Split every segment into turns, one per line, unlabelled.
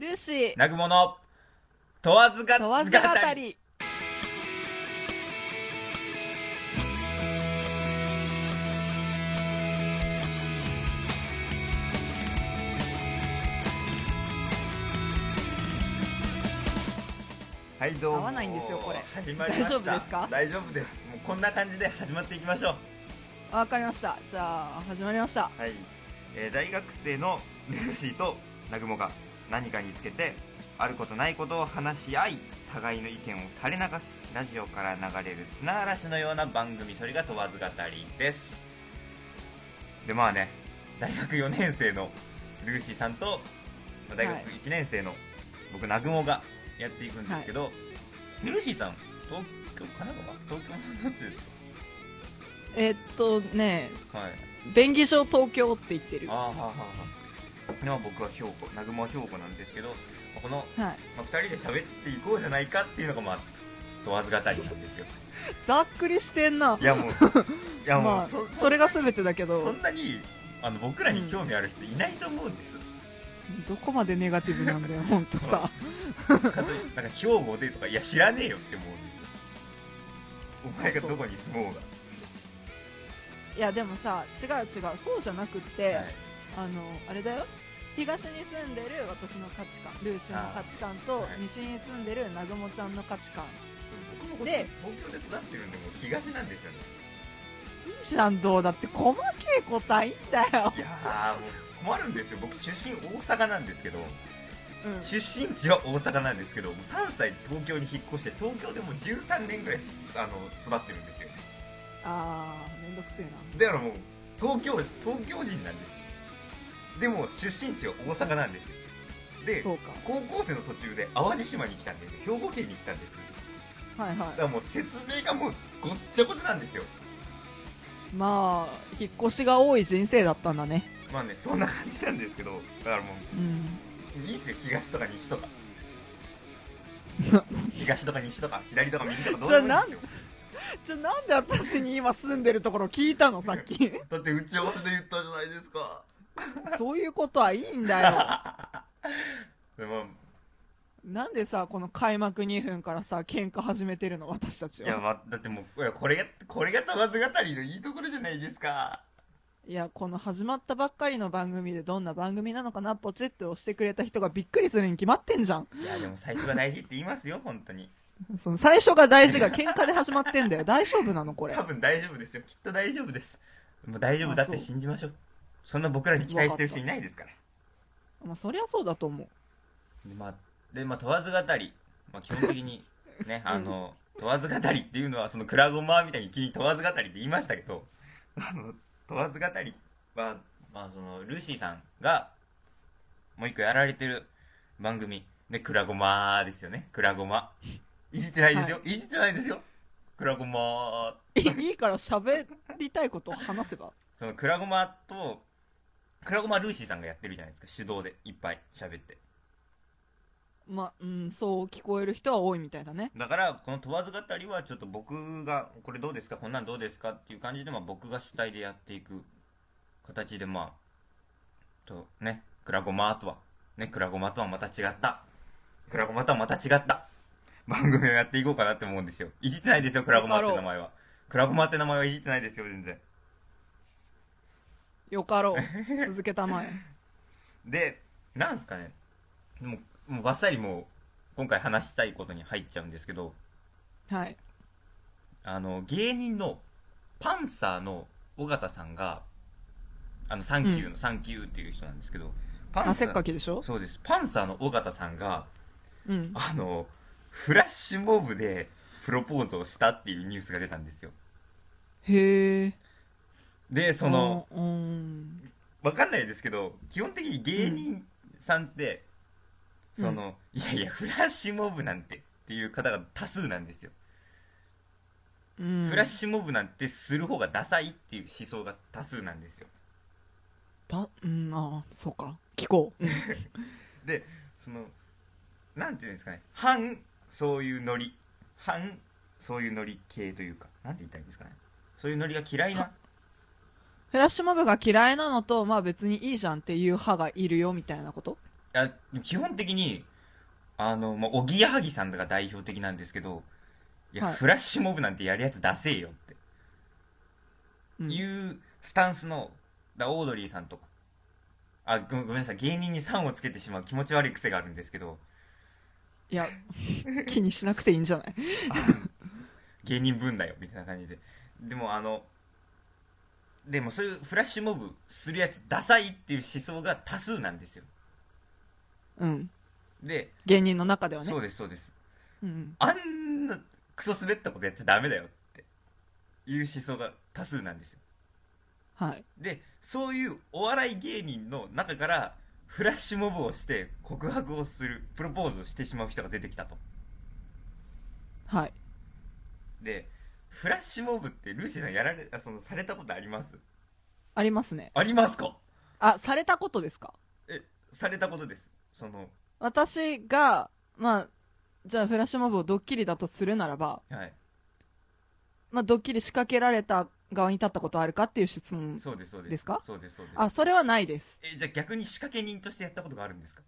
ルーシー、
なぐもの問わずが
問わず語り。
はいどうも。
合わないんですよこれ。
始まりました。
大丈夫ですか？
大丈夫です。もうこんな感じで始まっていきましょう。
わかりました。じゃあ、始まりました。
はい、えー大学生のルーシーとナグモが何かにつけてあることないことを話し合い互いの意見を垂れ流すラジオから流れる砂嵐のような番組それが問わず語りです。でまあね大学4年生のルーシーさんとまあ大学
はい。
1年生の僕ナグモがやっていくんですけど、ルーシーさん東京神奈川？東京のどっちです
えーっとね、
かはい。
便宜上東京って言ってる。は
ああはあはあでも僕は兵庫南雲は兵庫なんですけどまあこの、
い。
まあ、2人で喋っていこうじゃないかっていうのがまあ問わず語りなんですよ。
ざっくりしてんな。
いやもういやもう、
まあ、
そ
それが全てだけど。
そん、なにあの僕らに興味ある人いないと思うんです、
どこまでネガティブなんだよ、ほんとさ。
かといなんか兵庫でとかいや知らねえよって思うんですよ。お前がどこに住もうが。
いや、でもさ、違う違う、そうじゃなくって、
はい
あの、あれだよ。東に住んでる私の価値観、ルーシーの価値観と、
はい
西に住んでる南雲ちゃんの価値観。
僕も
で
東京で育ってるんでもう東なんですよね
いいじゃん、どうだって細けえことはいいんだよ。
いやーもう困るんですよ僕出身大阪なんですけど
うん。
出身地は大阪なんですけどもう3歳東京に引っ越して東京でもう13年ぐらいあの育ってるんですよ
あー、めんどくせえな。
だからもう東京東京人なんですでも出身地は大阪なんですよ。で
そうか。
高校生の途中で淡路島に来たんで兵庫県に来たんです。
はいは
だからもう説明がもうごっちゃごちゃなんですよ。
い。まあ、引っ越しが多い人生だったんだね。
まあねそんな感じなんですけどだからも
うん。
ういいっすよ。東とか西とか。東とか西とか左とか右とかどうでもいいんですよ。
じゃあなんで私に今住んでるところ聞いたのさっき。
だって打ち合わせで言ったじゃないですか
そういうことはいいんだよ。
でも
なんでさこの開幕2分からさ喧嘩始めてるの私たち
いや、
は
ま、だってもういやこれがこれが問わず語りのいいところじゃないですか。
いやこの始まったばっかりの番組でどんな番組なのかなポチッと押してくれた人がびっくりするに決まってんじゃん。
いやでも最初が大事って言いますよ本当に
その最初が大事が喧嘩で始まってんだよ。大丈夫なのこれ。
多分大丈夫ですよ。きっと大丈夫です。もう大丈夫だって信じましょうそんな僕らに期待してる人いないですから。
まあそりゃそうだと思う。
でまあでまあ問わず語り、まあ、基本的に ねあの問わず語りっていうのはそのクラゴマみたいに急に問わず語りって言いましたけどあの問わず語りは、まあ、そのルーシーさんがもう一個やられてる番組。ねクラゴマですよね。クラゴマ。いじってないですよ、い、じってないですよ。クラゴマ
いいいから喋りたいことを話せば。
そのクラゴマとクラゴマルーシーさんがやってるじゃないですか。手動で。いっぱい。喋って。
まあうんそう聞こえる人は多いみたいだね。
だからこの問わず語りはちょっと僕がこれどうですか？こんなんどうですか？っていう感じで、まあ、僕が主体でやっていく形でまあとねクラゴマとはねクラゴマとはまた違った。クラゴマとはまた違った。番組をやっていこうかなって思うんですよ。いじってないですよクラゴマって名前は。クラゴマって名前はいじってないですよ全然
よかろう。続けたまえ。
でなんすかね。もうもうバッサリもう今回話したいことに入っちゃうんですけど。
はい。
あの芸人のパンサーの尾形さんがあのサンキューの、
う
サンキューっていう人なんですけどパンサ
汗っ
ー
かきでしょ？
そうです。パンサーの尾形さんが
うん。
あのフラッシュモブでプロポーズをしたっていうニュースが出たんですよ。
へえ
でその
うん
わかんないですけど基本的に芸人さんって、
うん。
そのいやいやフラッシュモブなんてっていう方が多数なんですよ、
うん。
フラッシュモブなんてする方がダサいっていう思想が多数なんですよ。
だうんああそうか。聞こう、う ん
でそのなんていうんですかね。反そういうノリ。反そういうノリ系というか。なんて言ったらいいんですかね。そういうノリが嫌いな
フラッシュモブが嫌いなのとまあ別にいいじゃんっていう派がいるよみたいなこと？
やでも基本的にあのまあおぎやはぎさんが代表的なんですけどいや、
はい。
フラッシュモブなんてやるやつ出せよって。
うん。
いうスタンスのだオードリーさんとか。あごごめんなさい。芸人に3をつけてしまう気持ち悪い癖があるんですけど。
いや気にしなくていいんじゃない？
芸人分だよみたいな感じで。でもあのでもそういうフラッシュモブするやつダサいっていう思想が多数なんですよ。
うん。
で、
芸人の中ではね。
そうですそうです。
うん
あんなクソ滑ったことやっちゃダメだよっていう思想が多数なんですよ。
はい。
でそういうお笑い芸人の中からフラッシュモブをして告白をするプロポーズをしてしまう人が出てきたと。
はい。
でフラッシュモブってルーシーさんやられあそのされたことあります？
ありますね。
ありますか？
あされたことですか？
えされたことです。その
私がまあじゃあフラッシュモブをドッキリだとするならば、
はい。
まあ、ドッキリ仕掛けられた側に立ったことあるかっていう質問
そうですそうです。
ですか
そうですそうです。
あそれはないです。
えじゃあ逆に仕掛け人としてやったことがあるんですか？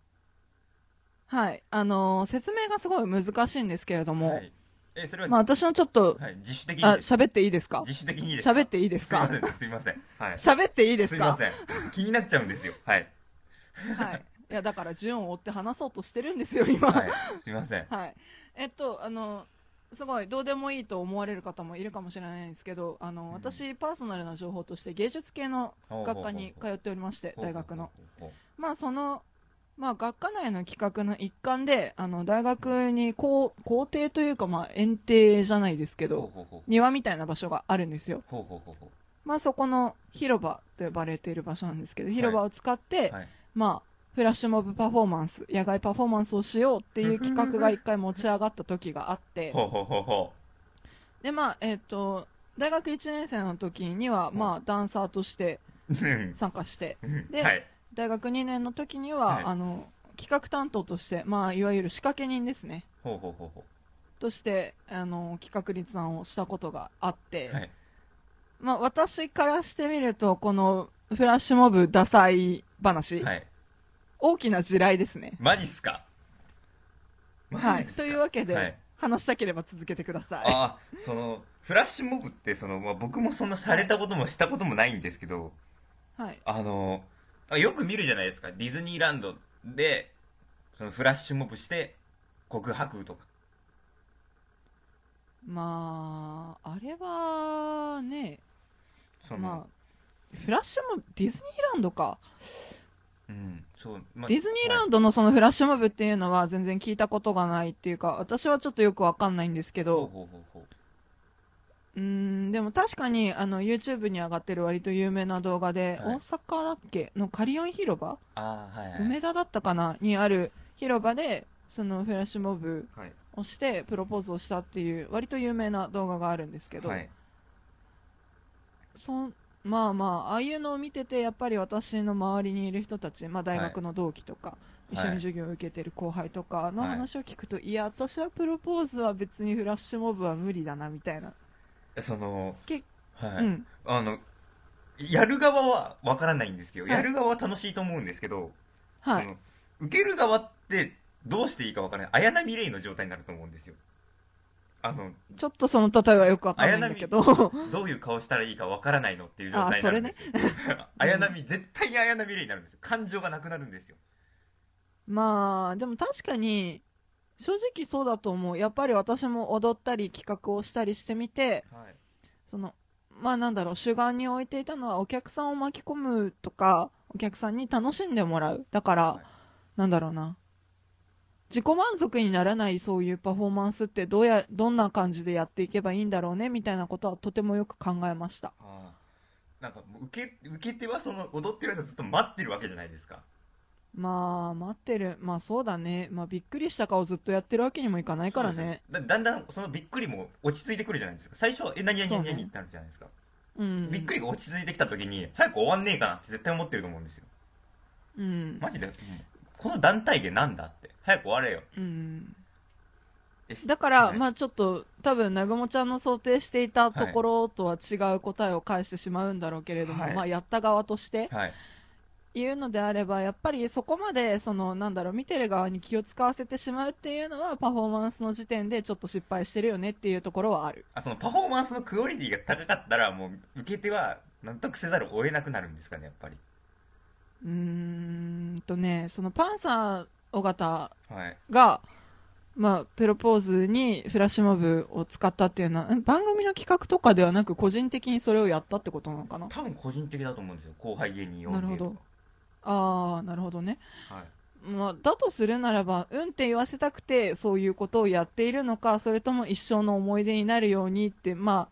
はい。あのー説明がすごい難しいんですけれども、
はいえそれは、
まあ私のちょっと、
はい、自主的に
あ喋っていいですか？
自主的に
喋っていいですか？
すいませんすいません。はい。
喋っていいですか？
すいません。気になっちゃうんですよ。はい。
はい。いやだから順を追って話そうとしてるんですよ今。
はい。すいません。
はい、えっとあのすごいどうでもいいと思われる方もいるかもしれないんですけどあの、
ん。
私パーソナルな情報として芸術系の学科に通っておりまして大学の。まあそのまあ学科内の企画の一環であの大学に校校庭というかまあ園庭じゃないですけど庭みたいな場所があるんですよ。まあそこの広場と呼ばれている場所なんですけど広場を使って、
うはい。
まあフラッシュモブパフォーマンス野外パフォーマンスをしようっていう企画が 一回持ち上がった時があって。でまあえっ、と大学1年生の時には、
うん。
まあダンサーとして参加して。
うん。
で
はい
大学2年の時には、
はい。
あの企画担当として、まあ、いわゆる仕掛け人ですね。
ほうほうほうほ
としてあの企画立案をしたことがあって、
うはい。
まあ、私からしてみるとこのフラッシュモブダサい話、
はい。
大きな地雷ですね。
マジっすか？マ
はい。
ジですか？
というわけで、
はい。
話したければ続けてください。
あそのフラッシュモブってその、まあ、僕もそんなされたこともしたこともないんですけど
はい。
あのあよく見るじゃないですか。ディズニーランドでそのフラッシュモブして告白とか。
まああれはね
その、
まあフラッシュモブディズニーランドか。
うんそう、まあ
ディズニーラン
ド
ドのそのフラッシュモブっていうのは全然聞いたことがないっていうか私はちょっとよくわかんないんですけど。
ほうほうほうほう
んでも確かにあの YouTube に上がってる割と有名な動画で、
はい。
大阪だっけのカリオン広場、
ああはいはい。
梅田だったかな？にある広場でそのフラッシュモブ
はい。
をしてプロポーズをしたっていう割と有名な動画があるんですけど、
はい。
そんまあまあああいうのを見ててやっぱり私の周りにいる人たち、まあ、大学の同期とか、
い。
一緒に授業を受けてる後輩とかの
はい。
話を聞くと、い、や私はプロポーズは別にフラッシュモブは無理だなみたいな、
その
け
はい、
うん。
あのやる側はわからないんですよ、
はい。
やる側は楽しいと思うんですけど、
はい。
その受ける側ってどうしていいかわからない。綾波レイの状態になると思うんですよ。あの
ちょっとその例えはよくわかんないんだけど。
どういう顔したらいいかわからないのっていう状態になるんですよ、綾波絶対に綾波レイになるんですよ。感情がなくなるんですよ。
まあでも確かに正直そうだと思う。やっぱり私も踊ったり企画をしたりしてみて
はい。
そのまあなんだろう主眼に置いていたのはお客さんを巻き込むとかお客さんに楽しんでもらう。だから、
はい。
なんだろうな。自己満足にならないそういうパフォーマンスってどうやどんな感じでやっていけばいいんだろうねみたいなことはとてもよく考えました。
なんか受け受け手はその踊ってる間ずっと待ってるわけじゃないですか
まあ待ってる。まあそうだね。まあびっくりした顔ずっとやってるわけにもいかないからね。
よ。だだんだんそのびっくりも落ち着いてくるじゃないですか。最初はえ何何何ってなるじゃないですか、
うん。
びっくりが落ち着いてきた時に早く終わんねえかなって絶対思ってると思うんですよ。
うん。
マジで、うん。この団体芸なんだって。早く終われよ。
うん。だから、
はい
まあちょっと多分南雲ちゃんの想定していたところとは違う答えを返してしまうんだろうけれども、
はい。
まあやった側として
はい
いうのであればやっぱりそこまでそのなんだろう見てる側に気を使わせてしまうっていうのはパフォーマンスの時点でちょっと失敗してるよねっていうところはある。
あそのパフォーマンスのクオリティが高かったらもう受け手は納得せざるを得なくなるんですかねやっぱり。
うーんとねそのパンサー尾形
はい。
がまあ、プロポーズにフラッシュモブを使ったっていうのはん番組の企画とかではなく個人的にそれをやったってことなのかな？
多分個人的だと思うんですよ。後輩芸人呼んで
なるほどああなるほどね
はい
まあ、だとするならば、うんって言わせたくて、そういうことをやっているのか、それとも一生の思い出になるようにって、ま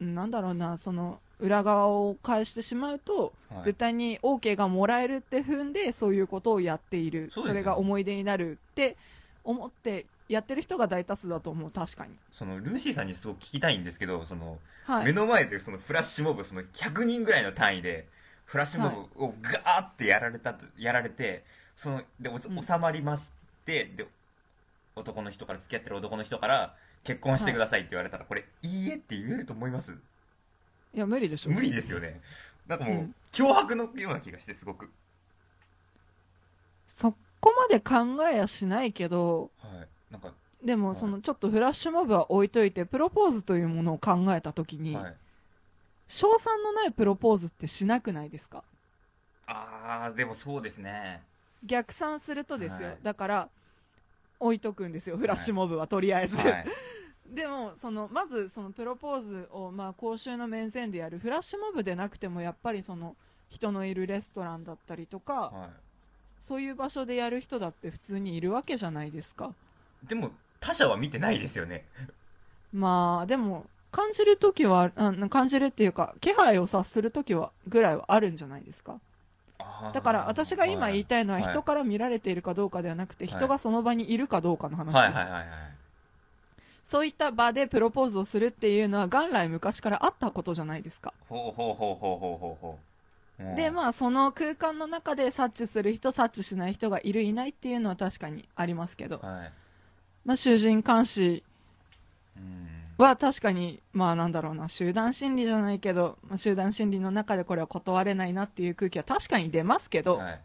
あ、なんだろうな、その、裏側を返してしまうと、
はい
絶対に OK がもらえるって踏んで、そういうことをやっている。
そうですよ
れが思い出になるって思ってやってる人が大多数だと思う、確かに。
そのルーシーさんにすごく聞きたいんですけどその、
はい。
目の前でそのフラッシュモブその100人ぐらいの単位でフラッシュモブをガーってやられたとやられてそので収まりまして、で男の人から付き合ってる男の人から結婚してくださいって言われたら、これいいえって言えると思います？
いや、無理でしょ。
無理ですよね。なんかもう、
うん。
脅迫のような気がしてすごく。
そこまで考えやしないけど、
はい。なんか、
でも、その、ちょっとフラッシュモブは置いといて、プロポーズというものを考えたときに、
はい、
賞賛のないプロポーズってしなくないですか？
ああでもそうですね。
逆算するとですよ、
はい。
だから置いとくんですよ。フラッシュモブはとりあえず、
はい。
でもそのまずそのプロポーズをまあ公衆の面前でやる。フラッシュモブでなくてもやっぱりその人のいるレストランだったりとか、
は
そういう場所でやる人だって普通にいるわけじゃないですか。
い、でも他者は見てないですよね。
まあでも感じるときはあ感じるっていうか気配を察するときはぐらいはあるんじゃないですか？だから私が今言いたいのは
はい
人から見られているかどうかではなくて
い。
人がその場にいるかどうかの話です、そういった場でプロポーズをするっていうのは元来昔からあったことじゃないですか？
ほうほうほうほうほうほうほううん
で、まあその空間の中で察知する人、察知しない人がいるいないっていうのは確かにありますけど、
はい。
まあ囚人監視
うん
は確かに、まあなんだろうな、集団心理じゃないけど、まあ、集団心理の中でこれは断れないなっていう空気は確かに出ますけど、
はい。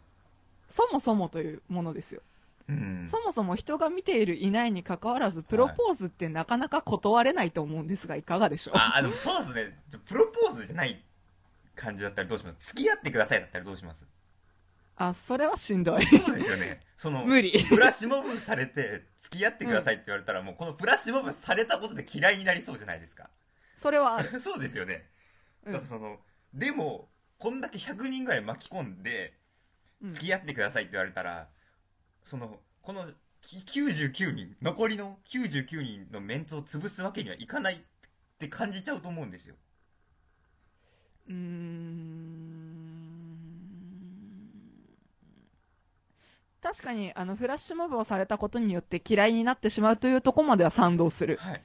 そもそもというものですよ。
うん。
そもそも人が見ているいないに関わらず、プロポーズってなかなか断れないと思うんですが、いかがでしょう？
ああでもそうですね。プロポーズじゃない感じだったらどうします？付き合ってくださいだったらどうします？
あ、それはしんどい。
そうですよね。その
無理。
フラッシュモブされて付き合ってくださいって言われたら、もうこのフラッシュモブされたことで嫌いになりそうじゃないですか。
それはある。
そうですよね。
うん。
だからそのでもこんだけ100人ぐらい巻き込んで
うん。
付き合ってくださいって言われたら、そのこのき99人残りの99人のメンツを潰すわけにはいかないって感じちゃうと思うんですよ。
うーん確かにあのフラッシュモブをされたことによって嫌いになってしまうというところまでは賛同する。
はい。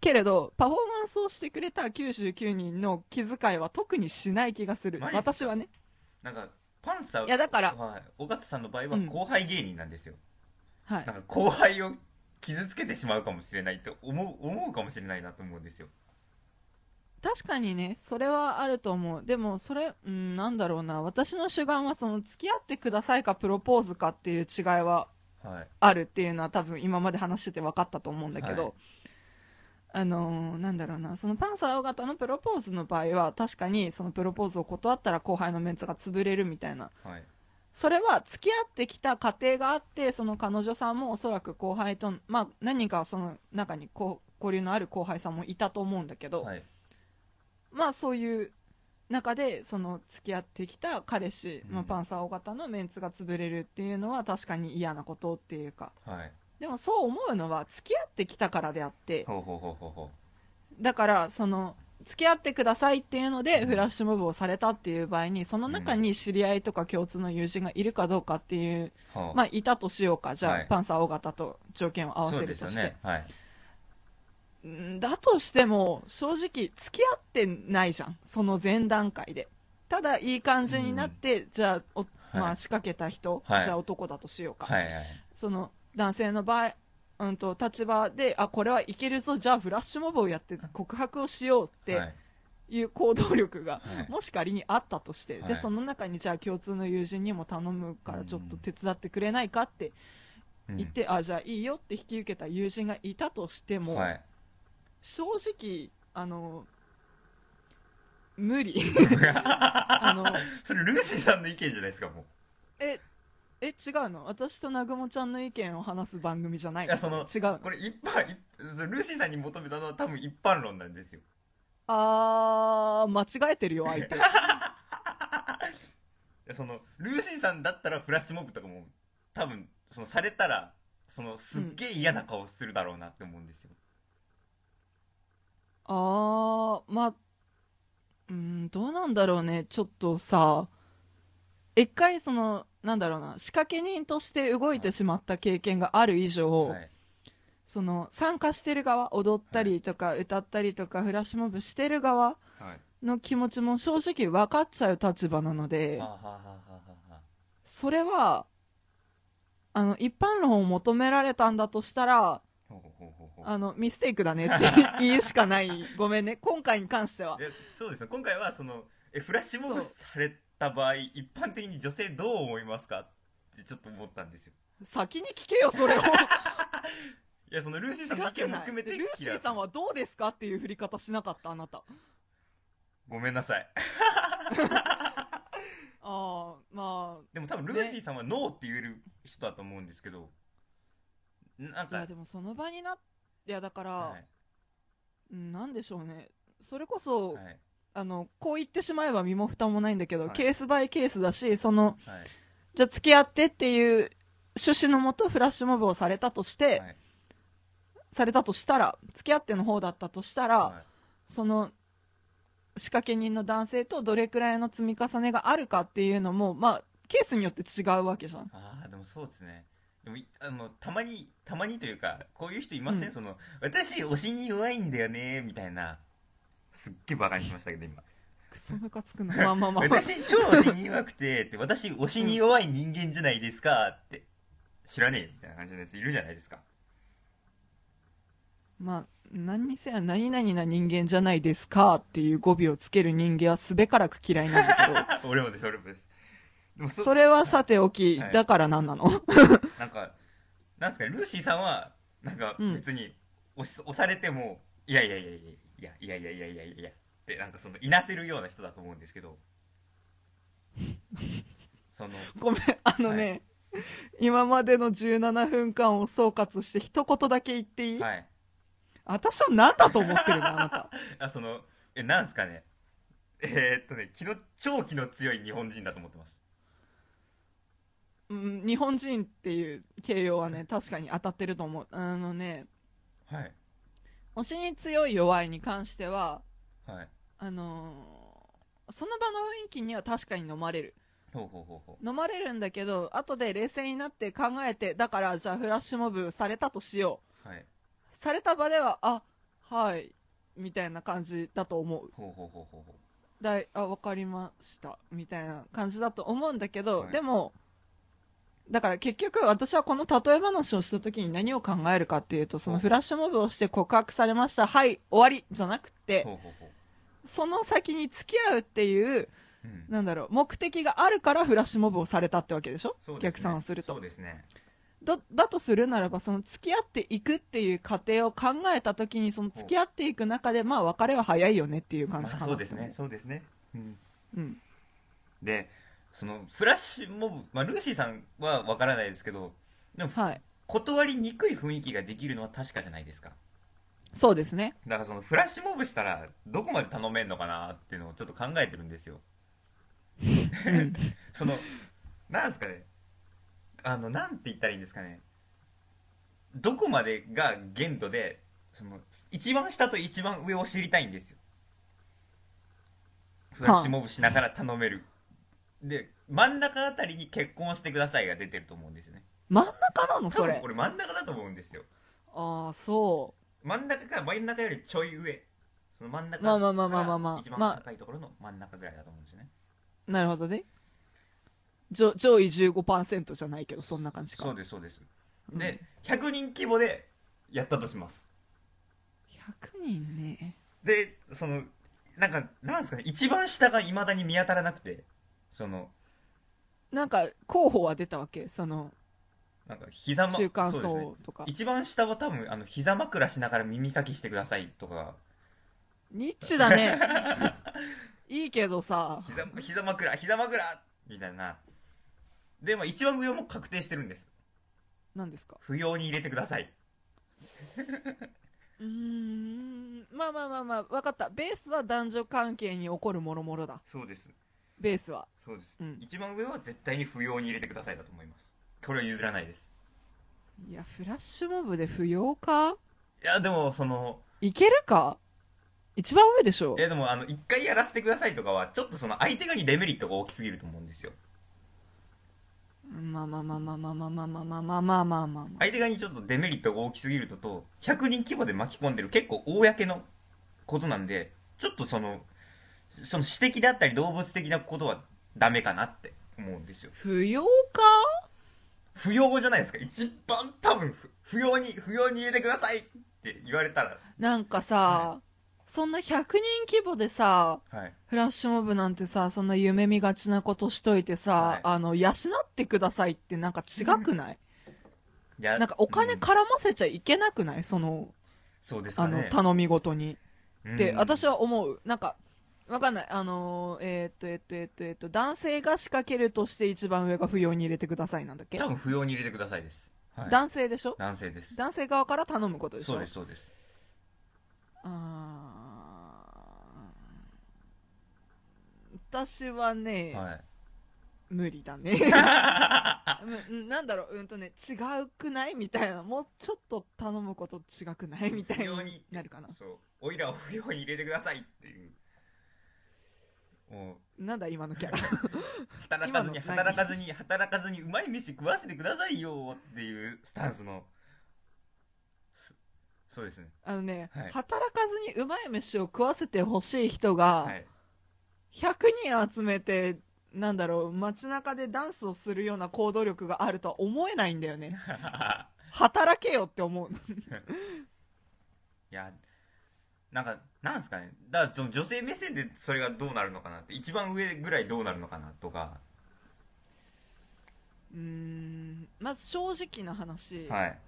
けれどパフォーマンスをしてくれた99人の気遣いは特にしない気がする。
マジですか？
私はね。
なんかパンサー
いやだから。
はい、尾形さんの場合は
うん。
後輩芸人なんですよ、
はい。
なんか後輩を傷つけてしまうかもしれないって思う思うかもしれないなと思うんですよ
確かにねそれはあると思う。でもそれうんなんだろうな。私の主眼はその付き合ってくださいかプロポーズかっていう違いは
はい。
あるっていうのは多分今まで話してて分かったと思うんだけど、
はい。
あのーなんだろうな。そのパンサー尾形のプロポーズの場合は確かにそのプロポーズを断ったら後輩のメンツが潰れるみたいな。
はい。
それは付き合ってきた過程があってその彼女さんもおそらく後輩と、まあ、何かその中にこう交流のある後輩さんもいたと思うんだけど、
はい
まあそういう中でその付き合ってきた彼氏、まあ、
うん。
パンサー尾形のメンツが潰れるっていうのは確かに嫌なことっていうか。
はい。
でもそう思うのは付き合ってきたからであって。
ほうほうほうほうほ
だからその付き合ってくださいっていうのでフラッシュモブをされたっていう場合にその中に知り合いとか共通の友人がいるかどうかっていう、
う。
まあいたとしようか。じゃあ、
はい。
パンサー尾形と条件を合わ
そうですよ
せるとして、
ね。はい。
んだとしても正直付き合ってないじゃん。その前段階で。ただいい感じになって、じゃあお、まあ、
はい
仕掛けた人、
はい。
じゃあ男だとしようか、
はいはい。
その男性の場合、うん、と立場であこれはいけるぞじゃあフラッシュモブをやって告白をしようって
はい。
いう行動力が、
はい。
もし仮にあったとして、
はい。
でその中にじゃあ共通の友人にも頼むからちょっと手伝ってくれないかって
うん。
言って、あじゃあいいよって引き受けた友人がいたとしても、
はい
正直あの無理。あの
それルーシーさんの意見じゃないですかもう。
ええ違うの？私と南雲ちゃんの意見を話す番組じゃない。
いやその
違うの？
これ一般ルーシーさんに求めたのは多分一般論なんですよ。
あー間違えてるよ相手。
いやそのルーシーさんだったらフラッシュモブとかも多分そのされたらそのすっげえ嫌な顔するだろうなって思うんですよ、
あーまあうんどうなんだろうね。ちょっとさ一回そのなんだろうな仕掛け人として動いてしまった経験がある以上、
はい。
その参加してる側踊ったりとか歌ったりとかフラッシュモブしてる側
はい。
の気持ちも正直分かっちゃう立場なのでそれはあの一般論を求められたんだとしたらあのミステイクだねって言うしかない。ごめんね。今回に関しては。
えそうですね。今回はそのえフラッシュモブされた場合一般的に女性どう思いますかってちょっと思ったんですよ。
先に聞けよそれを。
いやそのルーシーさんの意見も含めて
ルーシーさんはどうですかっていう振り方しなかったあなた。
ごめんなさい。
ああま
でも多分ルーシーさんはノーって言える人だと思うんですけど。なんか
あいやでもその場にないやだから、
はい。
うんなんでしょうね。それこそ、
はい。
あのこう言ってしまえば身も蓋もないんだけど、
はい。
ケースバイケースだしその
はい。
じゃあ付き合ってっていう趣旨のもとフラッシュモブをされたとして、
はい。
されたとしたら付き合っての方だったとしたら、
はい。
その仕掛け人の男性とどれくらいの積み重ねがあるかっていうのもまあケースによって違うわけじゃん。
ああでもそうですねあのたまにたまにというかこういう人いません、
うん。
その私推しに弱いんだよねみたいな。すっげえバカにしましたけど今。
クソムカつくな。まあまあまあ
私超推しに弱くてって私推しに弱い人間じゃないですかって。知らねえよみたいな感じのやついるじゃないですか。
まあ何にせよ何々な人間じゃないですかっていう語尾をつける人間はすべからく嫌いなんだけど。
俺もです俺もですそ
それはさておき、
はい。
だから何なの？
なんかなんすかね？ルーシーさんはなんか
うん。
別に押し押されてもいやいやいやいやいやいやいやいやいやいやってなんかそのいなせるような人だと思うんですけど。その
ごめんあのね、今までの17分間を総括して一言だけ言っていい、
はい。
私は何だと思ってるのあなた？
あそのえなんすかね？えーっとね気の超気の強い日本人だと思ってます
うん日本人っていう形容はね確かに当たってると思う。あのね
はい。
推しに強い弱いに関しては
はい。
あのーその場の雰囲気には確かに飲まれる。
ほうほうほうほ
飲まれるんだけど後で冷静になって考えてだからじゃあフラッシュモブされたとしよう。
うはい。
された場ではあはいみたいな感じだと思う。
ほうほうほうほうほ
だいあ分かりました。みたいな感じだと思うんだけど、
はい。
でもだから結局私はこの例え話をした時に何を考えるかっていうとそのフラッシュモブをして告白されました。はい終わり。じゃなく
う
てその先に付き合うっていう
うん。
なんだろう目的があるからフラッシュモブをされたってわけでしょ？逆算をすると。
そうですね。
だだとするならばその付き合っていくっていう過程を考えた時にその付き合っていく中でまあ別れは早いよねっていう感じかな。
まあそうですね。そうですね。うん。
うん。
でそのフラッシュモブ、まあ、ルーシーさんはわからないですけどでも
はい。
断りにくい雰囲気ができるのは確かじゃないですか。
そうですね。
だからそのフラッシュモブしたらどこまで頼めんのかなっていうのをちょっと考えてるんですよ。
うん。
そのなんですかね。あのなんて言ったらいいんですかね。どこまでが限度でその一番下と一番上を知りたいんですよ。フラッシュモブしながら頼める、で真ん中あたりに結婚してくださいが出てると思うんですよね。
真ん中なの？
多
それ。
分これ真ん中だと思うんですよ。
ああそ
真ん中か真ん中よりちょい上。その真ん中
まあまあまあまあまあまあ。
一番
まあ。
高いところの真ん中ぐらいだと思うんですよね、
うなるほどね。上上位15%じゃないけどそんな感じか。
そうですそうです。
うん。
で100人規模でやったとします。
100人ね。
でそのなんかなんですかね。一番下がいまだに見当たらなくてその
なんか候補は出たわけ？その
なんか膝ま
中間層とか、
一番下は多分あの膝枕しながら耳かきしてくださいとか。
ニッチだね。いいけどさ。
膝膝枕膝枕みたいな。でも一番上も確定してるんです。
何ですか？
不要に入れてください。う
ーん。まあまあまあまあ分かった。ベースは男女関係に起こるもろもろだ。
そうです。
ベースは
そうです、
うん。
一番上は絶対に不要に入れてくださいだと思います。これは譲らないです。
いやフラッシュモブで不要か？
いやでもその
いけるか？一番上でしょ。
いやでもあの一回やらせてくださいとかはちょっとその相手側にデメリットが大きすぎると思うんですよ。
まあまあまあまあまあまあまあまあまあまあまあまあまあ
相手側にちょっとデメリットが大きすぎるのと100人規模で巻き込んでる結構公のことなんでちょっとそのその私的であったり動物的なことはダメかなって思うんですよ。
不要か？
不要じゃないですか。一番多分不不要に不要に入れてくださいって言われたら。
なんかさ、そんな100人規模でさ
はい。
フラッシュモブなんてさそんな夢見がちなことしといてさ、
はい。
あの養ってくださいってなんか違くない、
いや
なんかお金
うん
絡ませちゃいけなくない？その
そうですか
あの
ね
頼み事に。って
うん。
私は思う。なんかわかんない。あのーえーっとえーっとえーっとえーっと男性が仕掛けるとして一番上が不要に入れてくださいなんだっけ、
多分不要に入れてくださいです、はい、
男性でしょ？
男性です。
男性側から頼むことでしょ？
そうですそうです。
あー。私はね、
はい。
無理だね。うんなんだろう？うんとね違うくない？みたいな。もうちょっと頼むこと違くない？みたい
不要に
になるかな。
そう。おいらを不要に入れてくださいっていう
なんだ今のキャラ
働かずに
今の何？
働かずに働かずにうまい飯食わせてくださいよっていうスタンスの。すそうですね。
あのね、
はい。
働かずにうまい飯を食わせてほしい人が
はい。
100人集めてなんだろう街中でダンスをするような行動力があるとは思えないんだよね。働けよって思う。
いやなんかなんですかね。だから女性目線でそれがどうなるのかなって。一番上ぐらいどうなるのかなとか。
うーん。まず正直な話、
はい。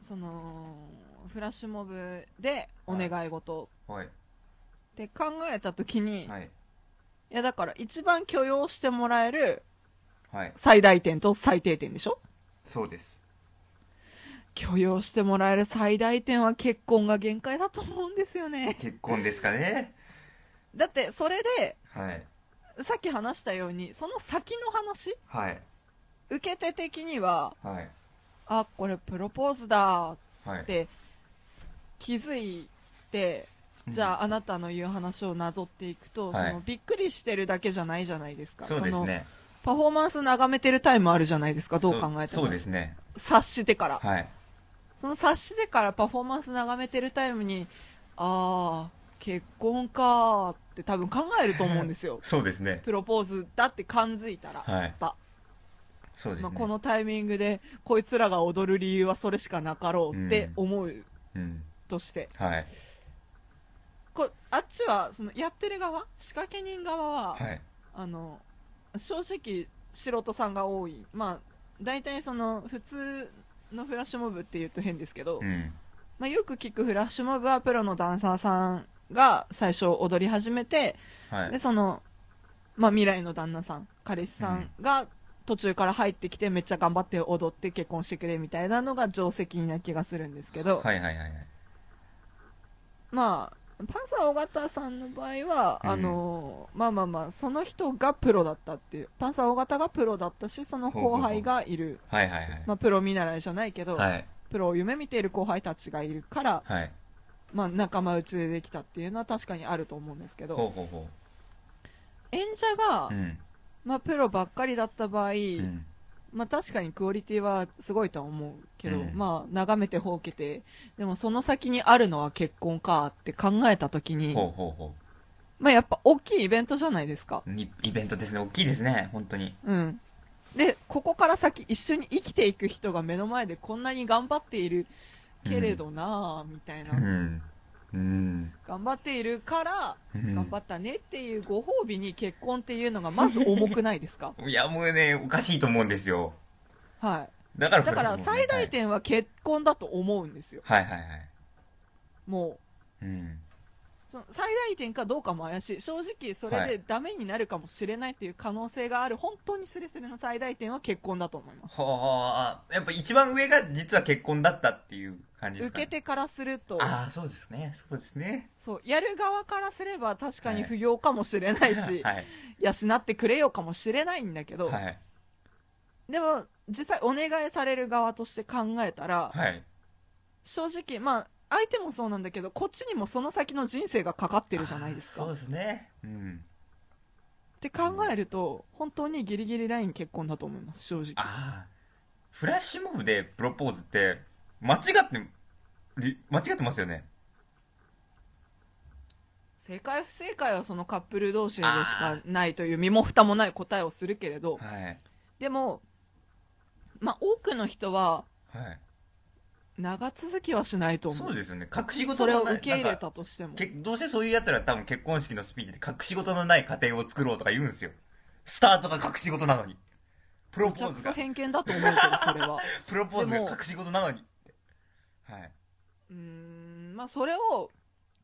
そのフラッシュモブでお願い事。
はい。
って考えた時に、い、
はい
やだから一番許容してもらえる
はい。
最大点と最低点でしょ？
そうです
許容してもらえる最大点は結婚が限界だと思うんですよね。
結婚ですかね。
だってそれで
はい。
さっき話したようにその先の話
はい。
受け手的には
はい。
あこれプロポーズだっ
はい。
て気づいてじゃああなたの言う話をなぞっていくと、
はい。
そのびっくりしてるだけじゃないじゃないですか。の
そうですね。
パフォーマンス眺めてるタイムあるじゃないですか。どう考えても。
そうですね。
察してから。
はい
その察してからパフォーマンス眺めてるタイムにああ結婚かーって多分考えると思うんですよ。
そうですね。
プロポーズだって感づいたら、
はい。
ば
そうですね、
まあ、このタイミングでこいつらが踊る理由はそれしかなかろうって思う
うん。
として、
はい。
こあっちはそのやってる側？仕掛け人側は、
はい。
あの正直素人さんが多い。まあ大体その普通のフラッシュモブっていうと変ですけど、
うん。
まあ、よく聞くフラッシュモブはプロのダンサーさんが最初踊り始めて、
はい。
でその、まあ、未来の旦那さん彼氏さんが途中から入ってきてめっちゃ頑張って踊って結婚してくれみたいなのが定石な気がするんですけど、
はいはいはいはい。
まあパンサー尾形さんの場合は、
うん。
あのまあまあまあその人がプロだったっていうパンサー尾形がプロだったしその後輩がいる。プロ見習いじゃないけど、
はい。
プロを夢見ている後輩たちがいるから、
はい。
まあ、仲間内でできたっていうのは確かにあると思うんですけど演者が、
ううん。
まあ、プロばっかりだった場合、
うん
まあ、確かにクオリティはすごいとは思うけど、
うん。
まあ、眺めてほうけてでもその先にあるのは結婚かって考えた時に、
ほうほうほ
まあ、やっぱ大きいイベントじゃないですか、
イベントですね。大きいですね。本当に。
うん、でここから先一緒に生きていく人が目の前でこんなに頑張っているけれどなあみたいな、
うんうん
頑張っているから、
うん。
頑張ったねっていうご褒美に結婚っていうのがまず重くないですか？
いやもうねおかしいと思うんですよ。
はい。
だから
だから最大点は結婚だと思うんですよ。
はいはいはい。
もう。
うん
その最大点かどうかも怪しい。正直それ
はい。
でダメになるかもしれないっていう可能性がある。本当にスレスレの最大点は結婚だと思います。
はあやっぱ一番上が実は結婚だったっていう感じですか、ね、
受け手からすると。
ああそうですね。そうですね。
そうやる側からすれば確かに不要かもしれないし、
はい。
養ってくれよかもしれないんだけど、
はい。
でも実際お願いされる側として考えたら、
はい。
正直まあ相手もそうなんだけどこっちにもその先の人生がかかってるじゃないですか。っ
そうですね。うん。
て考えると本当にギリギリライン結婚だと思います正直。
ああフラッシュモブでプロポーズって間違ってり間違ってますよね。
正解不正解はそのカップル同士でしかないという身も蓋もない答えをするけれど。
はい。
でもまあ多くの人は
はい
長続きはしないと思う。
そうですよね。隠し事
それを受け入れたとしても。
けどうせそういう奴ら多分結婚式のスピーチで隠し事のない家庭を作ろうとか言うんですよ。スタートが隠し事なのに。プロポーズが。
偏見だと思うけどそれは。
プロポーズが隠し事なのにって。はい。う
ーんまあそれを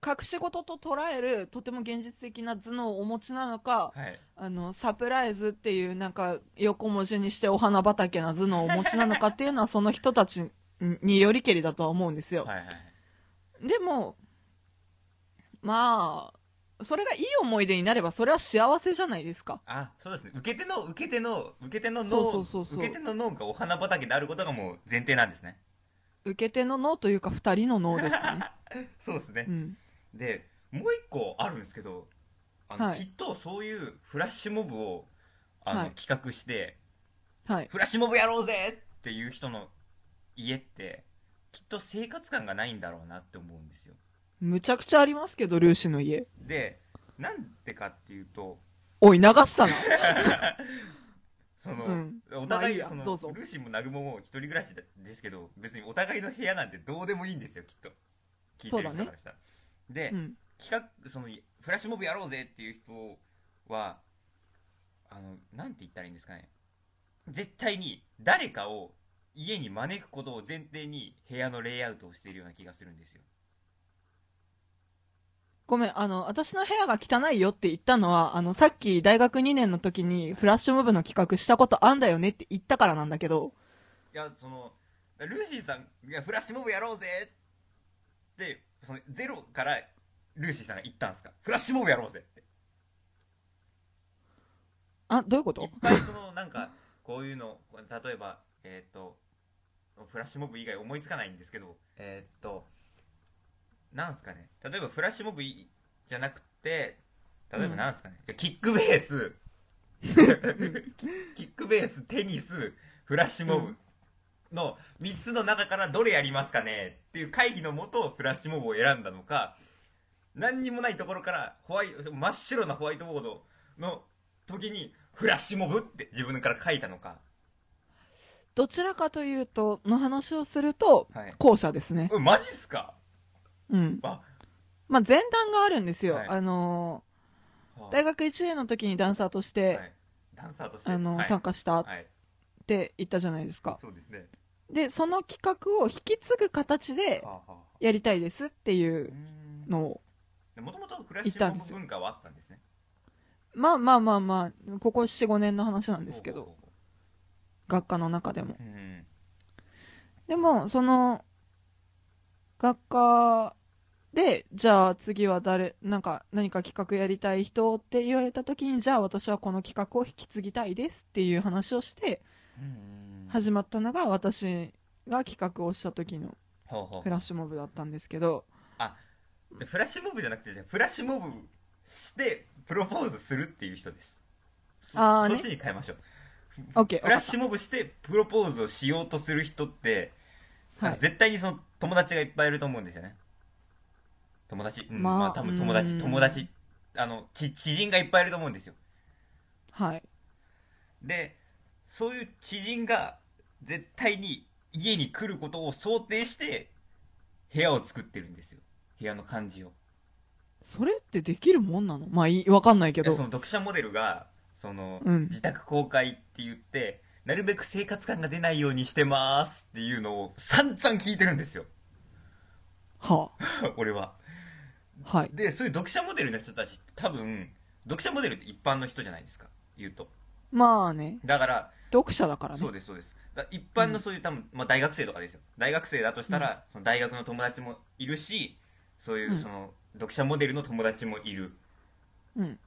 隠し事と捉えるとても現実的な頭脳をお持ちなのか
はい。
あのサプライズっていうなんか横文字にしてお花畑な頭脳をお持ちなのかっていうのはその人たちによりけりだとは思うんですよ、
はいはい
でもまあそれがいい思い出になればそれは幸せじゃないですか。
あそうですね。受け手の受け手の受け手の脳
そうそうそう
受け手の脳がお花畑であることがもう前提なんですね。
受け手の脳というか2人の脳ですかね、
そうですね。
う、ん、
でもう一個あるんですけどあの、
はい。
きっとそういうフラッシュモブをあの、
はい。
企画して
はい。
フラッシュモブやろうぜっていう人の家ってきっと生活感がないんだろうなって思うんですよ。
むちゃくちゃありますけどルーシーの家。
でなんでかっていうと
おい流したな。
その、
うん。
お互い,、
まあいいや
そのルーシーもナグモも一人暮らしですけど別にお互いの部屋なんてどうでもいいんですよきっと。聞いてる人からしたら、で、
うん。
企画そのフラッシュモブやろうぜっていう人はあのなんて言ったらいいんですかね。絶対に誰かを家に招くことを前提に部屋のレイアウトをしているような気がするんですよ。
ごめん、あの、私の部屋が汚いよって言ったのは、あの、さっき大学2年の時にフラッシュモブの企画したことあんだよねって言ったからなんだけど、
いやそのルーシーさんがフラッシュモブやろうぜってそのゼロからルーシーさんが言ったんですか？フラッシュモブやろうぜって。
あ、どういうこ
いっ
と
ぱいそのなんかこういうの例えばえっ、とフラッシュモブ以外思いつかないんですけどえっ、となんすかね。例えばフラッシュモブいじゃなくて例えばなんすかね、じゃあキックベース。キックベーステニスフラッシュモブ。の3つの中からどれやりますかね。っていう会議のもとフラッシュモブを選んだのか何にもないところからホワイト真っ白なホワイトボードの時にフラッシュモブって自分から書いたのか
どちらかというと、の話をすると、
はい。
後者ですね。
えマジっすか？
うん。
あ。
まあ、前段があるんですよ。
はい。
あのー大学1年の時にダンサーとして、
はい、ダンサーとして？
あの、
はい。
参加したっ
はい。
て言ったじゃないですか。
そうですね。
で、その企画を引き継ぐ形で
はあはあ
やりたいですっていう
う
のを、
ん。もともとフラッシュモブ文化はあったんですね。
まあまあまあまあ、ここ4、5年の話なんですけど、
ほうほうほ
学科の中でも。
ううん。
でも、その、学科で、じゃあ次は誰、なんか何か企画やりたい人って言われた時に、じゃあ私はこの企画を引き継ぎたいですっていう話をして、
うん
始まったのが私が企画をした時のフラッシュモブだったんですけど、
あフラッシュモブじゃなくてじゃあフラッシュモブしてプロポーズするっていう人です。そ
あーね。
そっちに変えましょう
OK
フラッシュモブしてプロポーズをしようとする人って、
はい。
絶対にその友達がいっぱいいると思うんですよね。友達、うん
まあ
まあ、多分友達。
うん。
友達。あのち知人がいっぱいいると思うんですよ。
はい。
でそういう知人が絶対に家に来ることを想定して部屋を作ってるんですよ。部屋の感じを。
それってできるもんなの？まあいいわかんないけど。
その読者モデルがその、
うん。
自宅公開って言ってなるべく生活感が出ないようにしてますっていうのを散々聞いてるんですよ。
は
俺は。
あはい。
でそういう読者モデルの人たちって多分読者モデルって一般の人じゃないですか言うと。
まあね。
だから
読者だからね。
そうですそうです。一般のそういう多分、まあ、大学生とかですよ。大学生だとしたら、その大学の友達もいるしそういううん。その、読者モデルの友達もいる。
うん。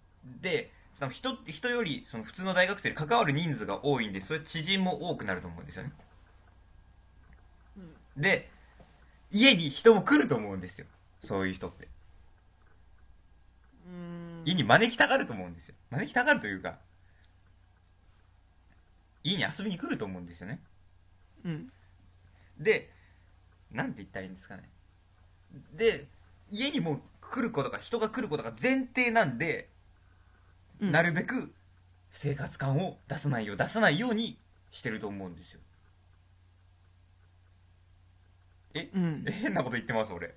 でその人人よりその普通の大学生で関わる人数が多いんでそれ知人も多くなると思うんですよね、で家に人も来ると思うんですよ。そういう人って。
うん。
家に招きたがると思うんですよ。招きたがるというか家に遊びに来ると思うんですよね。
うん。
でなんて言ったらいいんですかね。で家にもう来ることが人が来ることが前提なんで、
うん。
なるべく生活感を出さないよう出さないようにしてると思うんですよ。え、
うん。
え変なこと言ってます俺。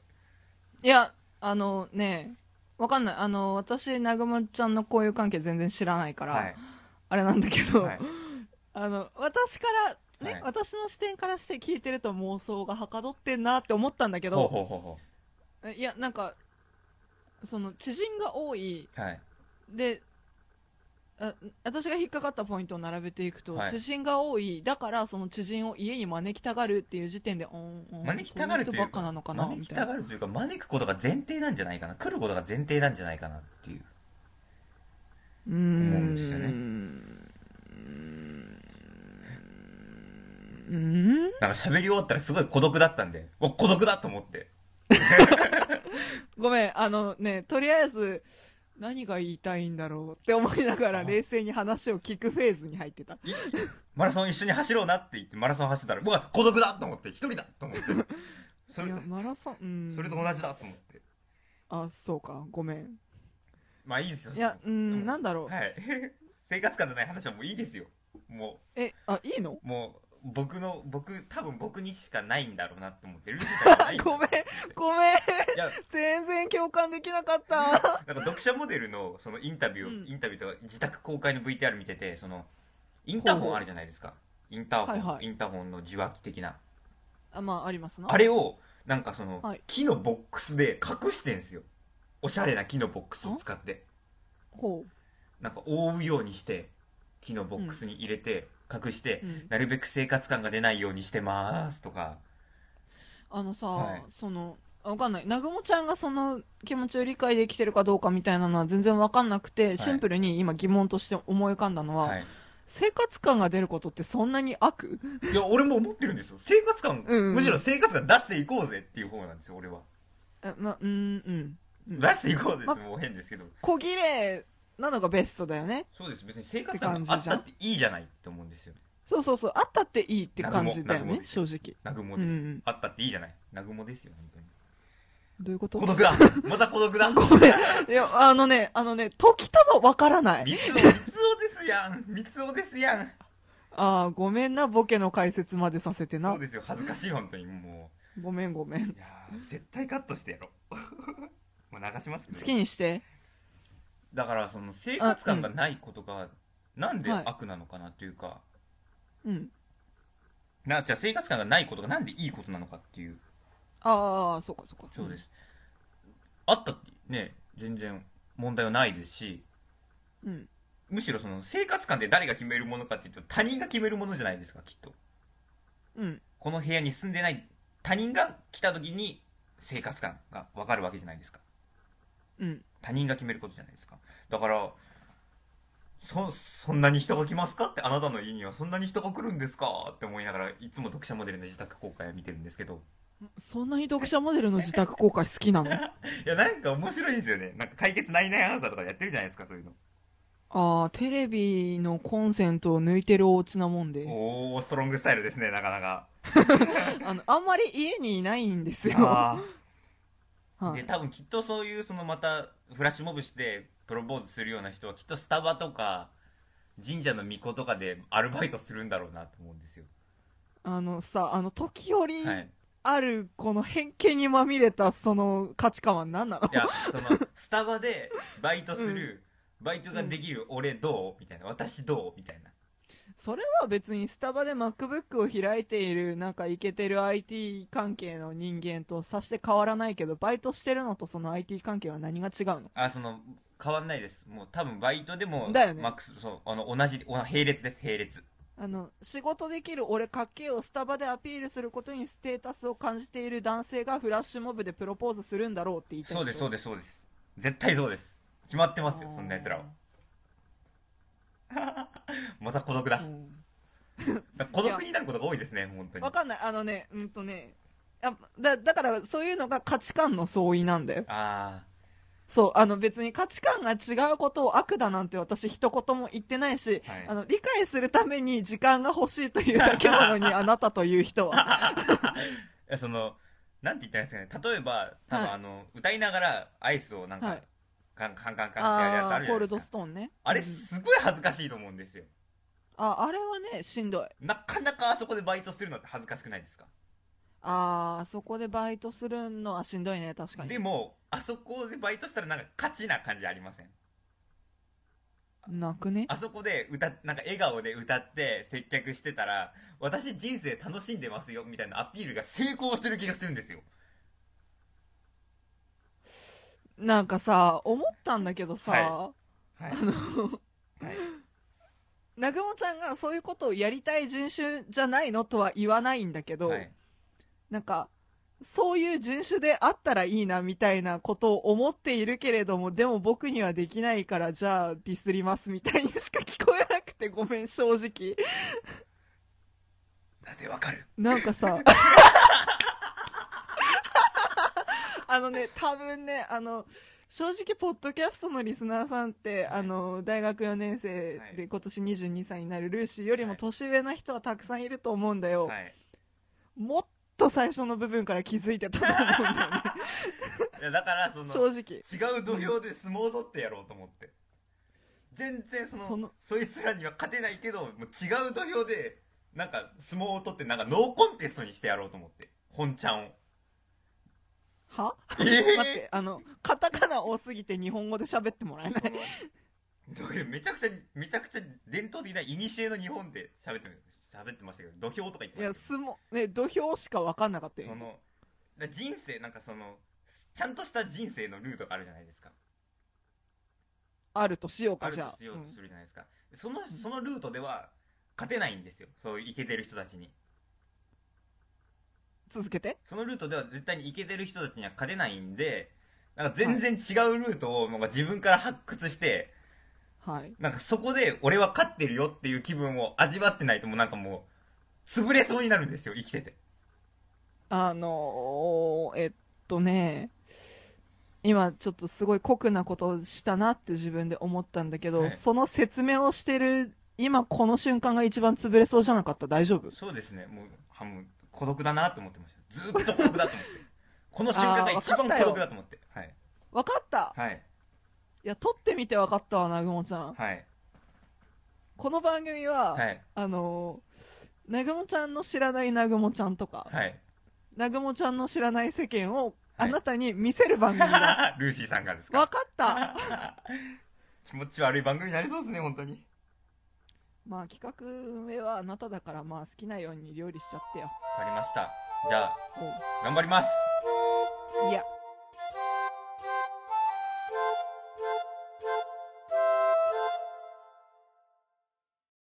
いやあのねわかんない。あの私南雲ちゃんの交友関係全然知らないから、
はい。
あれなんだけど、
はい。
あの私からね、
はい。
私の視点からして聞いてると妄想がはかどってんなって思ったんだけ
ほう
ど
ほうほうほ
いやなんかその知人が多い。う
はい。
であ私が引っかかったポイントを並べていくと、
はい。
知人が多いだからその知人を家に招きたがるっていう時点でおんおん
招きたがるという
そういう人ばっかなのかな
招き
みたいな。
たがるというか招くことが前提なんじゃないかな。来ることが前提なんじゃないかなっていう。
うーん。
思うんですよね。
うーん。
なんか喋り終わったらすごい孤独だったんでお孤独だと思って。
ごめんあのねとりあえず何が言いたいんだろうって思いながら
あ
冷静に話を聞くフェーズに入ってた。
い マラソン一緒に走ろうなって言ってマラソン走ってたら僕は孤独だと思って一人だと思って。それ
いやマラソンうん。
それと同じだと思って。
あそうかごめん。
まあいいですよ。
いやうんなんだろう、
はい。生活感のない話はもういいですよ。も
えあいいの？
うもう僕の僕多分僕にしかないんだろうなって思って ルーシーさんにはない
ごめんごめん。
いや
全然共感できなかった。
なんか読者モデルのそのインタビューを、
うん。
インタビューとか自宅公開の VTR 見ててそのインターホンあるじゃないですか。インターホン、
はいはい。
インターホンの受話器的な。
あまあありますな。
あれをなんかその、
はい。
木のボックスで隠してんすよ。おしゃれな木のボックスを使って。
ほ
なんか覆うようにして木のボックスに入れて隠して、
う、うん、
なるべく生活感が出ないようにしてますとか。
あのさ、
はい。
そのわかんない。南雲ちゃんがその気持ちを理解できてるかどうかみたいなのは全然わかんなくて、
い。
シンプルに今疑問として思い浮かんだのは、
はい。
生活感が出ることってそんなに悪？
いや俺も思ってるんですよ。生活感、
うんうん。
むしろ生活感出していこうぜっていう方なんですよ俺は、
えまうんうん。うん。
出していこうぜってもう変ですけど。
小綺麗なのがベストだよね。
そうです。別に生活感があったっていいじゃないって思うんですよ
そうそうそう。あったっていいって感じだよね正直。
南雲です、
うんうん。
あったっていいじゃない？南雲ですよ本当に。
どういうこと？
孤独だ。また孤独だ。
ごめん。いやあのねあのね時たまわからない。
三つお三つおですやん。三つおですやん。
ああごめんなボケの解説までさせてな。
そうですよ。恥ずかしい本当にも
ごめんごめん。
ういやー絶対カットしてやろう。もう流します
好きにして
だからその生活感がないことがなんで
はい。
悪なのかなっていうか、
うん。
なじゃあ生活感がないことがなんでいいことなのかっていう。
ああそうかそうか。
そうです、あったってね全然問題はないですし。
うん。
むしろその生活感で誰が決めるものかっていうと他人が決めるものじゃないですかきっと。
うん。
この部屋に住んでない他人が来た時に生活感が分かるわけじゃないですか
うん。
他人が決めることじゃないですか。だからそそんなに人が来ますかってあなたの家にはそんなに人が来るんですかって思いながらいつも読者モデルの自宅公開を見てるんですけど。
そんなに読者モデルの自宅公開好きなの？
いやなんか面白いんですよね。なんか解決ないないアンサーとかやってるじゃないですかそういうの。
ああテレビのコンセントを抜いてるお家なもんで。
おおストロングスタイルですねなかなか。
あのあんまり家にいないんですよはい。
で多分きっとそういうそのまたフラッシュモブしてプロポーズするような人はきっとスタバとか神社の巫女とかでアルバイトするんだろうなと思うんですよ。
あのさあの時折、
はい。
あるこの偏見にまみれたその価値観は何なの？
いやそのスタバでバイトする、バイトができる俺どう？みたいな。私どう？みたいな
それは別にスタバで MacBook を開いているなんかイケてる IT 関係の人間とさして変わらないけどバイトしてるのとその IT 関係は何が違うの？
あその変わんないです。もう多分バイトでも
だよね
マックスそうあの同じお並列です並列。
あの仕事できる俺かっけえをスタバでアピールすることにステータスを感じている男性がフラッシュモブでプロポーズするんだろうって言いたい
そうですそう
で
ですそうです。絶対そうです。決まってますよそんな奴らは また孤独だ,、
うん。
孤独になることが多いですね本当に。
わかんない。あのねうんとねあだだからそういうのが価値観の相違なんだよ。
あ
そうあの別に価値観が違うことを悪だなんて私一言も言ってないし、
はい。
あの理解するために時間が欲しいというだけなのに あなたという人は。
あいやそのなんて言ったらいいんですかね。例えば多分、
はい。
あの歌いながらアイスをなんか、
はい
カンカンカンカンってやるやつあ
あーコールド
るじゃないですか。
ストーンね。
あれ
うん
すごい恥ずかしいと思うんですよ。
ああれはねしんどい。
なかなかあそこでバイトするのって恥ずかしくないですか？
ああそこでバイトするのはしんどいね確かに。
でもあそこでバイトしたらなんか勝ちな感じありません？
泣くね？
あそこで歌なんか笑顔で歌って接客してたら私人生楽しんでますよみたいなアピールが成功してる気がするんですよ
なんかさ思ったんだけどさ、
はい。はい。
南雲ちゃんがそういうことをやりたい人種じゃないのとは言わないんだけど、
はい。
なんかそういう人種であったらいいなみたいなことを思っているけれどもでも僕にはできないからじゃあディスりますみたいにしか聞こえなくてごめん正直。
なぜわかる？
なんかさ あのね多分ねあの正直ポッドキャストのリスナーさんってあの大学4年生
はい。
で今年22歳になるルーシーよりも年上な人はたくさんいると思うんだよ、
はい。
もっと最初の部分から気づいてたと思うんだよね。
いやだからその
正直。
違う土俵で相撲を取ってやろうと思って。全然その
その
そいつらには勝てないけどもう違う土俵でなんか相撲を取ってなんかノーコンテストにしてやろうと思って。本ちゃんを
は？
ええ
待ってあのカタカナ多すぎて日本語で喋ってもらえない。
そのどういうめちゃくちゃめちゃくちゃ伝統的な古の日本で喋って喋ってましたけど土俵とか言って
いや
ましたけど。
相撲ね土俵しか分かんなかったよ。
そのだ人生なんかそのちゃんとした人生のルートがあるじゃないですか。
あるとしよう
ある
かじゃあ。
としようとするじゃないですか、そのそのルートでは勝てないんですよ。そういうイケてる人たちに。
うん続けて？
そのルートでは絶対にイケてる人たちには勝てないんでなんか全然違うルートをなんか自分から発掘して
はい。
なんかそこで俺は勝ってるよっていう気分を味わってないともうなんかもう潰れそうになるんですよ生きてて。
あのーえっとね今ちょっとすごい酷なことをしたなって自分で思ったんだけど、
はい。
その説明をしてる今この瞬間が一番潰れそうじゃなかった？大丈夫？
そうですね。もうはもう孤独だなって思ってました。ずーっと孤独だと思って。この瞬間が一番孤独だと思って。はい。
分かった。
はい。
いや撮ってみて分かったわ南雲ちゃん。
はい。
この番組は、
はい。
あのー、南雲ちゃんの知らない南雲ちゃんとか、
はい。
南雲ちゃんの知らない世間を
はい。
あなたに見せる番組だ、
ルーシーさんがです
分
か
かった。
気持ち悪い番組になりそうですね本当に
まあ企画運営はあなただからまあ好きなように料理しちゃってよ。
わかりました。じゃあ
おう。
頑張ります。
いや。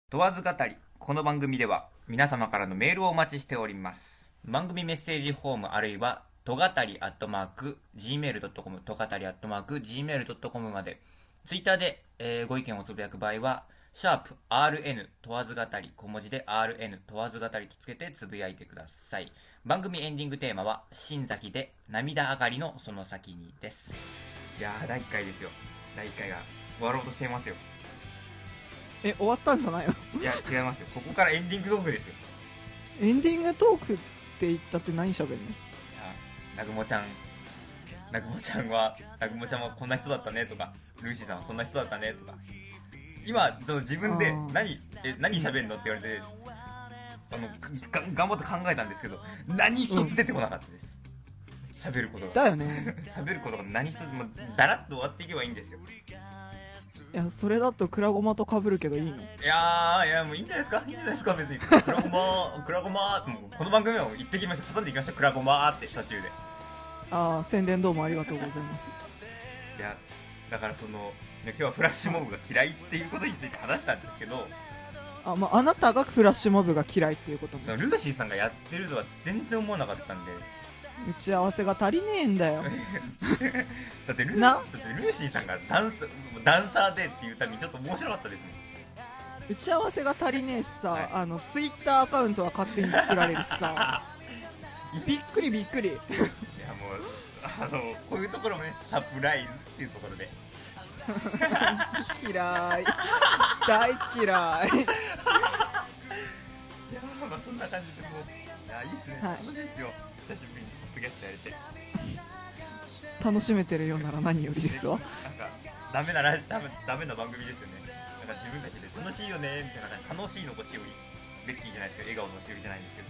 問わず語りこの番組では皆様からのメールをお待ちしております。番組メッセージフォームあるいはとがたりアットマーク gmail.com とがたりアットマーク gmail.com まで。ツイッターで、えーご意見をつぶやく場合はシャープ RN 問わず語り小文字で RN 問わず語りとつけてつぶやいてください。番組エンディングテーマは新崎で涙上がりのその先にです。いやー第1回ですよ。第1回が終わろうとしていますよ。
え終わったんじゃないの？
いや違いますよ。ここからエンディングトークですよ。
エンディングトークって言ったって何喋んの？
いや南雲ちゃん。南雲ちゃんは南雲ちゃんはこんな人だったねとかルーシーさんはそんな人だったねとか今その自分で何え何喋んのって言われてあのが頑張って考えたんですけど何一つ出てこなかったです。喋、ることが。
だよね。
喋ることが何一つもうだらっと終わっていけばいいんですよ。
いやそれだとクラゴマと被るけどいいの？
いやーいやもういいんじゃないですか？いいんじゃないですか？別に。クラゴマー クラゴマーってこの番組は言ってきました。挟んでいきました。クラゴマーって途中で。
ああ宣伝どうもありがとうございます。
いやだからそのね今日はフラッシュモブが嫌いっていうことについて話したんですけど。
あ,、まあ、あなたがフラッシュモブが嫌いっていうことも
ルーシーさんがやってるとは全然思わなかったんで。
打ち合わせが足りねえんだよ。
だってルー
な？
だってルーシーさんがダンスダンサーでっていうためにちょっと面白かったですね。
打ち合わせが足りねえしさ、
はい。
あのツイッターアカウントは勝手に作られるしさ。びっくりびっくり。
いやもうあのこういうところもねサプライズっていうところで
嫌い。大嫌い。
いやまあそんな感じでもういやいいっすね、
はい。
楽しいですよ。久しぶりにポッドキャストやれて。
楽しめてるようなら何よりですわ。
なんかダメなラジダメダメな番組ですよね。なんか自分たちで楽しいよねみたいな感じ楽しいのこしおりベッキーじゃないですけど笑顔のしおりじゃないんですけど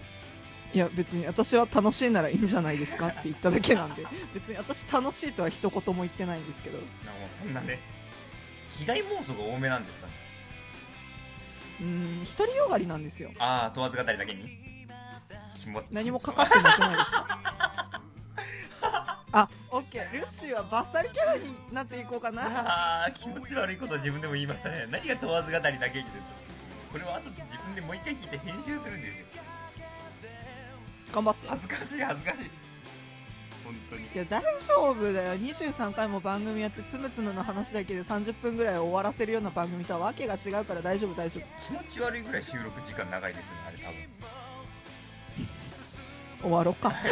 いや別に私は楽しいならいいんじゃないですかって言っただけなんで 別に私楽しいとは一言も言ってないんですけど。
なんかもうそんなね。被害妄想が多めなんですかね。
うーん独りよがりなんですよ。
ああ問わず語りだけに。気持ち
何もかかってなくないですか？あオッケー。ルッシーはバッサリキャラになっていこうかな。
あー気持ち悪いことを自分でも言いましたね何が問わず語りだけにですこれは後で自分でもう一回聞いて編集するんですよ
頑張って
恥ずかしい恥ずかしい。本当に。
いや大丈夫だよ。23回も番組やってつむつむの話だけで30分ぐらい終わらせるような番組とはわけが違うから大丈夫大丈夫。
気持ち悪いぐらい収録時間長いですよねあれ多分。
終わろうか。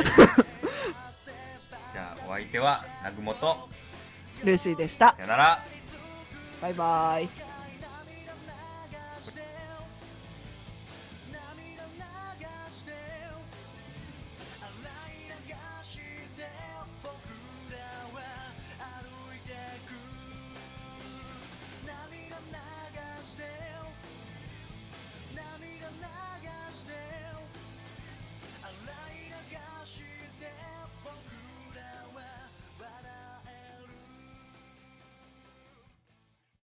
じゃあお相手は南雲と
ルーシーでした。
さよなら。
バイバイ